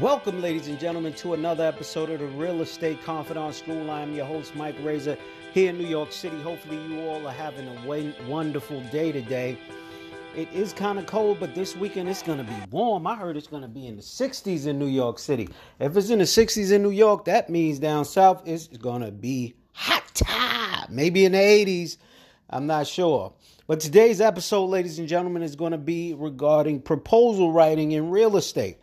Welcome, ladies and gentlemen, to another episode of the Real Estate Confidante School. I am your host, Mike Razor, here in New York City. Hopefully, you all are having a wonderful day today. It is kind of cold, but this weekend it's going to be warm. I heard it's going to be in the 60s in New York City. If it's in the 60s in New York, that means down south it's going to be hot. Maybe in the 80s. I'm not sure. But today's episode, ladies and gentlemen, is going to be regarding proposal writing in real estate.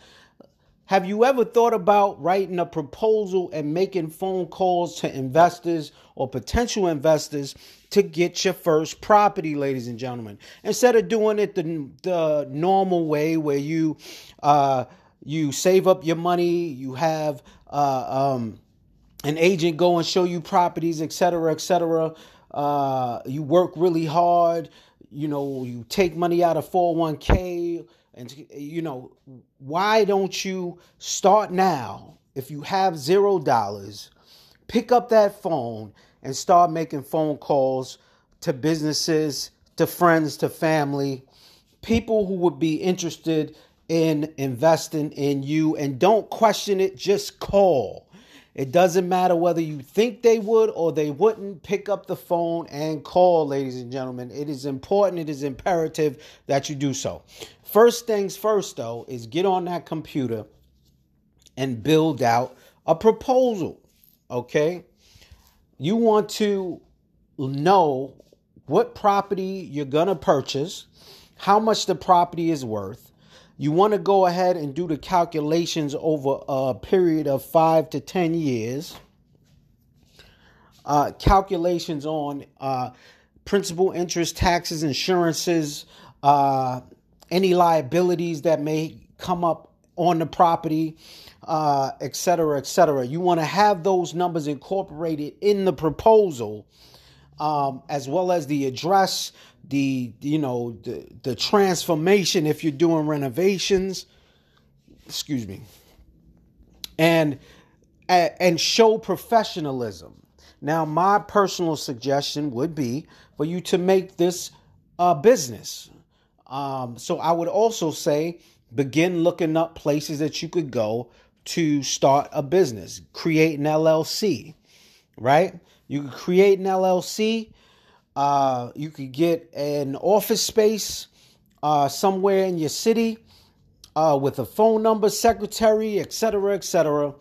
Have you ever thought about writing a proposal and making phone calls to investors or potential investors to get your first property, ladies and gentlemen? Instead of doing it the, the normal way where you uh, you save up your money, you have uh, um, an agent go and show you properties, etc., etc. Uh, you work really hard. You know, you take money out of 401k and you know, why don't you start now if you have zero dollars? Pick up that phone and start making phone calls to businesses, to friends, to family, people who would be interested in investing in you. And don't question it, just call. It doesn't matter whether you think they would or they wouldn't pick up the phone and call, ladies and gentlemen. It is important, it is imperative that you do so. First things first, though, is get on that computer and build out a proposal. Okay? You want to know what property you're going to purchase, how much the property is worth, you want to go ahead and do the calculations over a period of five to 10 years. Uh, calculations on uh, principal, interest, taxes, insurances, uh, any liabilities that may come up on the property, uh, et cetera, et cetera. You want to have those numbers incorporated in the proposal, um, as well as the address, the you know the the transformation if you're doing renovations. Excuse me. And and show professionalism. Now my personal suggestion would be for you to make this a business. Um, so i would also say begin looking up places that you could go to start a business. Create an llc right? You could create an llc uh, you could get an office space uh, somewhere in your city uh, with a phone number, secretary, etc., etc.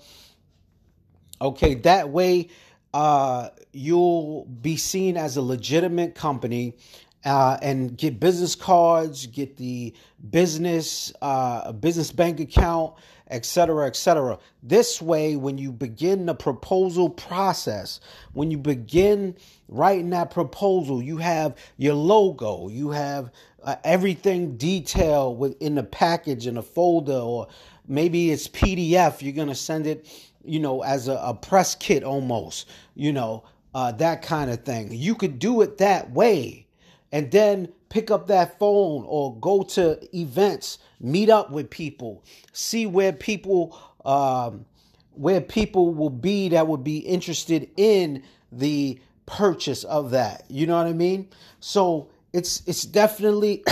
Okay, that way uh, you'll be seen as a legitimate company uh, and get business cards, get the business uh, business bank account, etc., etc. This way, when you begin the proposal process, when you begin writing that proposal, you have your logo, you have uh, everything detailed within the package in a folder, or maybe it's PDF. You're gonna send it, you know, as a, a press kit almost, you know, uh, that kind of thing. You could do it that way, and then pick up that phone or go to events meet up with people, see where people um, where people will be that would be interested in the purchase of that. You know what I mean? So it's it's definitely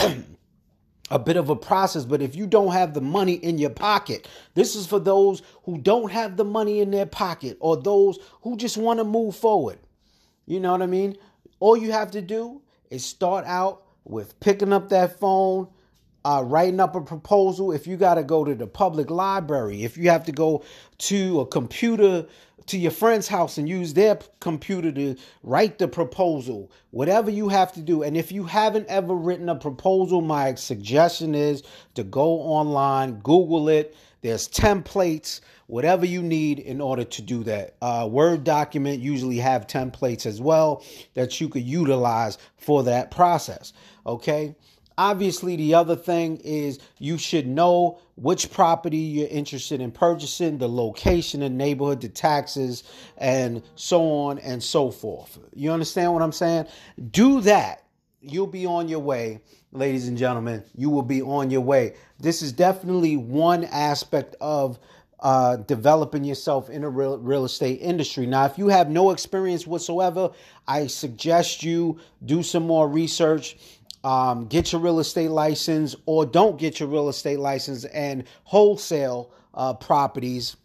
a bit of a process, but if you don't have the money in your pocket, this is for those who don't have the money in their pocket or those who just want to move forward. You know what I mean? All you have to do is start out with picking up that phone, uh, writing up a proposal, if you got to go to the public library, if you have to go to a computer to your friend's house and use their computer to write the proposal, whatever you have to do. And if you haven't ever written a proposal, my suggestion is to go online, Google it. There's templates, whatever you need in order to do that. Uh, Word document usually have templates as well that you could utilize for that process. Okay. Obviously, the other thing is you should know which property you're interested in purchasing, the location, the neighborhood, the taxes, and so on and so forth. You understand what I'm saying? Do that. You'll be on your way, ladies and gentlemen. You will be on your way. This is definitely one aspect of uh, developing yourself in a real, real estate industry. Now, if you have no experience whatsoever, I suggest you do some more research um, get your real estate license or don't get your real estate license and wholesale uh, properties.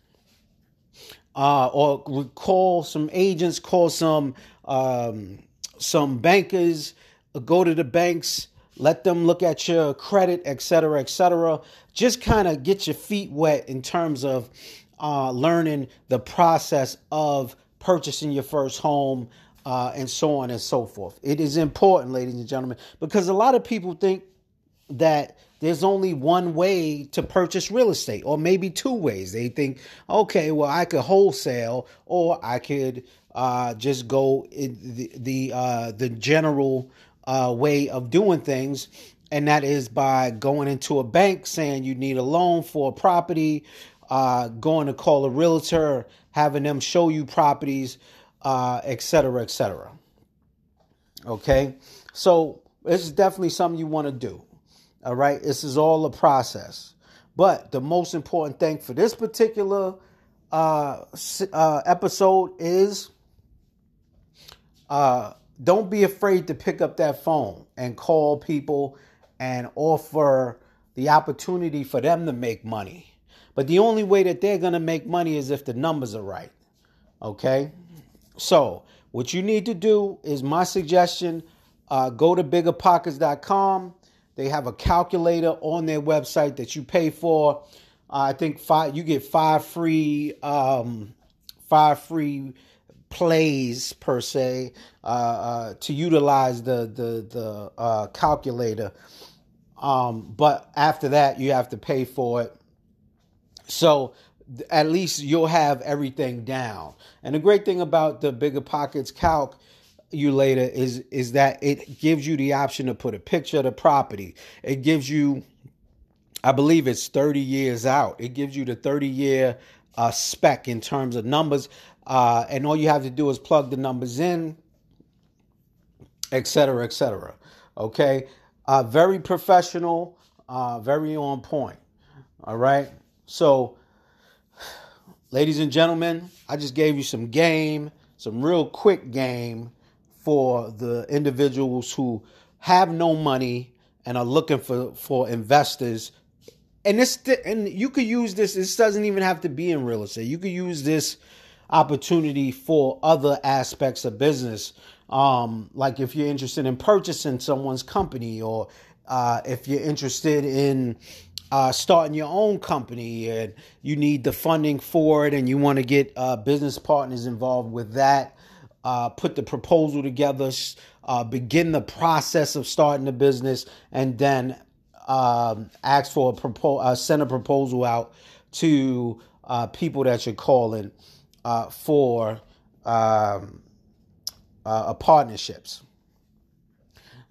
Uh, or call some agents, call some um, some bankers, go to the banks, let them look at your credit, et cetera, et cetera. Just kind of get your feet wet in terms of uh, learning the process of purchasing your first home, uh, and so on and so forth. It is important, ladies and gentlemen, because a lot of people think that there's only one way to purchase real estate, or maybe two ways. They think, okay, well, I could wholesale, or I could uh, just go the the uh, the general uh, way of doing things, and that is by going into a bank saying you need a loan for a property, uh, going to call a realtor, having them show you properties uh, et cetera, et. Okay, so this is definitely something you want to do. All right, this is all a process. But the most important thing for this particular uh, uh, episode is uh, don't be afraid to pick up that phone and call people and offer the opportunity for them to make money. But the only way that they're going to make money is if the numbers are right. Okay? So, what you need to do is my suggestion uh, go to biggerpockets.com. They have a calculator on their website that you pay for. Uh, I think five you get five free um, five free plays per se uh, uh, to utilize the the the uh, calculator. Um, but after that, you have to pay for it. So at least you'll have everything down. And the great thing about the bigger pockets calc you later is is that it gives you the option to put a picture of the property. It gives you I believe it's 30 years out. It gives you the 30 year uh, spec in terms of numbers. Uh, and all you have to do is plug the numbers in, et cetera, et cetera. Okay. Uh, very professional, uh, very on point. All right. So ladies and gentlemen, I just gave you some game, some real quick game for the individuals who have no money and are looking for for investors. And this and you could use this. This doesn't even have to be in real estate. You could use this opportunity for other aspects of business. Um, like if you're interested in purchasing someone's company, or uh, if you're interested in uh, starting your own company and you need the funding for it and you want to get uh, business partners involved with that, uh, put the proposal together, uh, begin the process of starting the business, and then um, ask for a proposal, uh, send a proposal out to uh, people that you're calling for um, partnerships.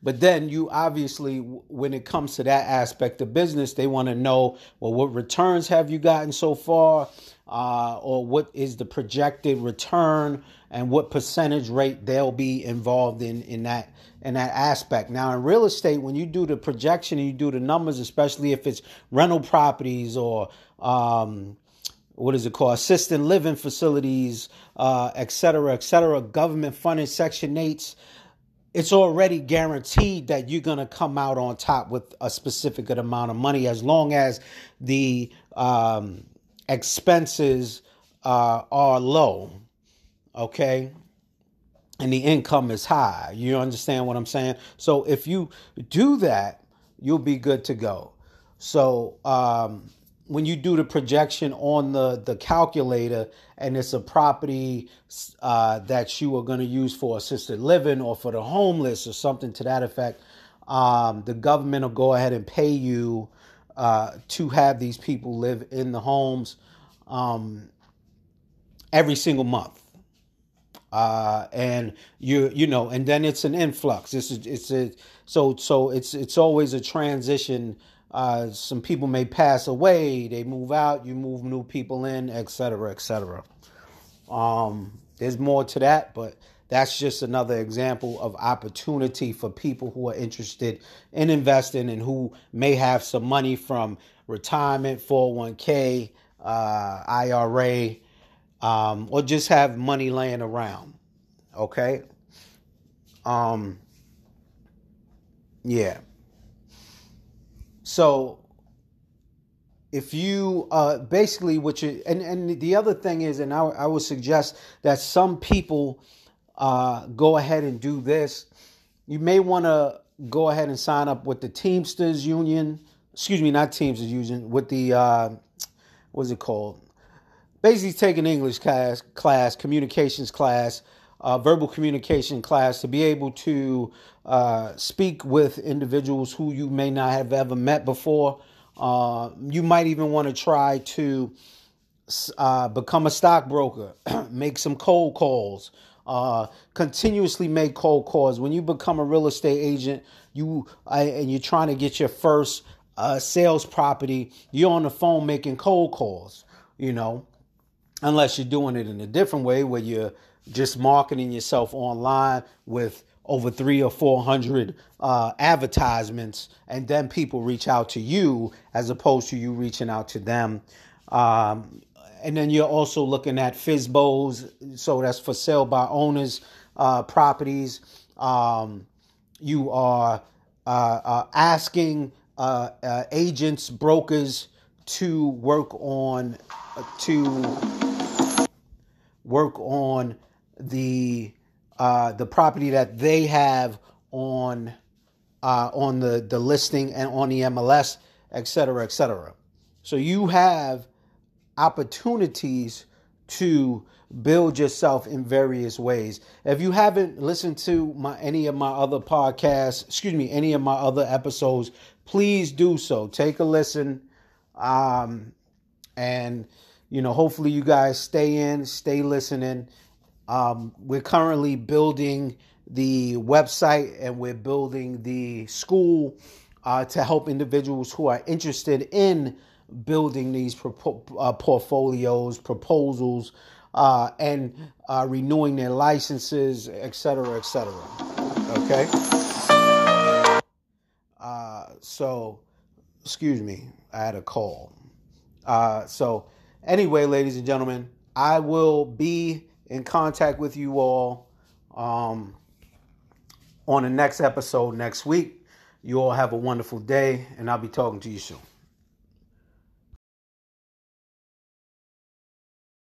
But then you obviously, when it comes to that aspect of business, they want to know, well, what returns have you gotten so far? Uh, or what is the projected return and what percentage rate they'll be involved in in that in that aspect. Now in real estate, when you do the projection and you do the numbers, especially if it's rental properties or um, what is it called, assisted living facilities, uh, et cetera, et cetera, government funded Section 8s, it's already guaranteed that you're going to come out on top with a specific amount of money as long as the um, expenses uh, are low, okay? And the income is high. You understand what I'm saying? So if you do that, you'll be good to go. So, um, when you do the projection on the the calculator and it's a property uh, that you are going to use for assisted living or for the homeless or something to that effect um, the government will go ahead and pay you uh, to have these people live in the homes um, every single month. Uh, and you you know and then it's an influx. This is it's a so so it's it's always a transition uh, some people may pass away, they move out, you move new people in, etc., etc. Um, there's more to that, but that's just another example of opportunity for people who are interested in investing and who may have some money from retirement, 401k, uh, IRA, um, or just have money laying around. Okay. Um, yeah. So if you uh, basically what you and and the other thing is, and I, I would suggest that some people uh, go ahead and do this. You may want to go ahead and sign up with the Teamsters Union. Excuse me, not Teamsters Union. With the uh, what's it called? Basically, take an English class, class, communications class, uh, verbal communication class to be able to uh, speak with individuals who you may not have ever met before. Uh, you might even want to try to uh, become a stockbroker, make some cold calls, uh, continuously make cold calls. When you become a real estate agent, you and you're trying to get your first uh, sales property, you're on the phone making cold calls. You know, unless you're doing it in a different way where you're just marketing yourself online with over three or four hundred uh, advertisements, and then people reach out to you as opposed to you reaching out to them. Um, and then you're also looking at FSBOs, so that's for sale by owners uh, properties. Um, you are uh, uh asking uh, uh, agents, brokers to work on to work on the the property that they have on on the the listing and on the MLS, et cetera, et cetera. So you have opportunities to build yourself in various ways. If you haven't listened to my any of my other podcasts, excuse me, any of my other episodes, please do so. Take a listen. Um, and you know, hopefully you guys stay in, stay listening. Um, we're currently building the website and we're building the school uh, to help individuals who are interested in building these pro- uh, portfolios, proposals, uh, and uh, renewing their licenses, et cetera, et cetera. Okay. Uh, so, excuse me, I had a call. Uh, so, anyway, ladies and gentlemen, I will be in contact with you all um, on the next episode next week. You all have a wonderful day, and I'll be talking to you soon.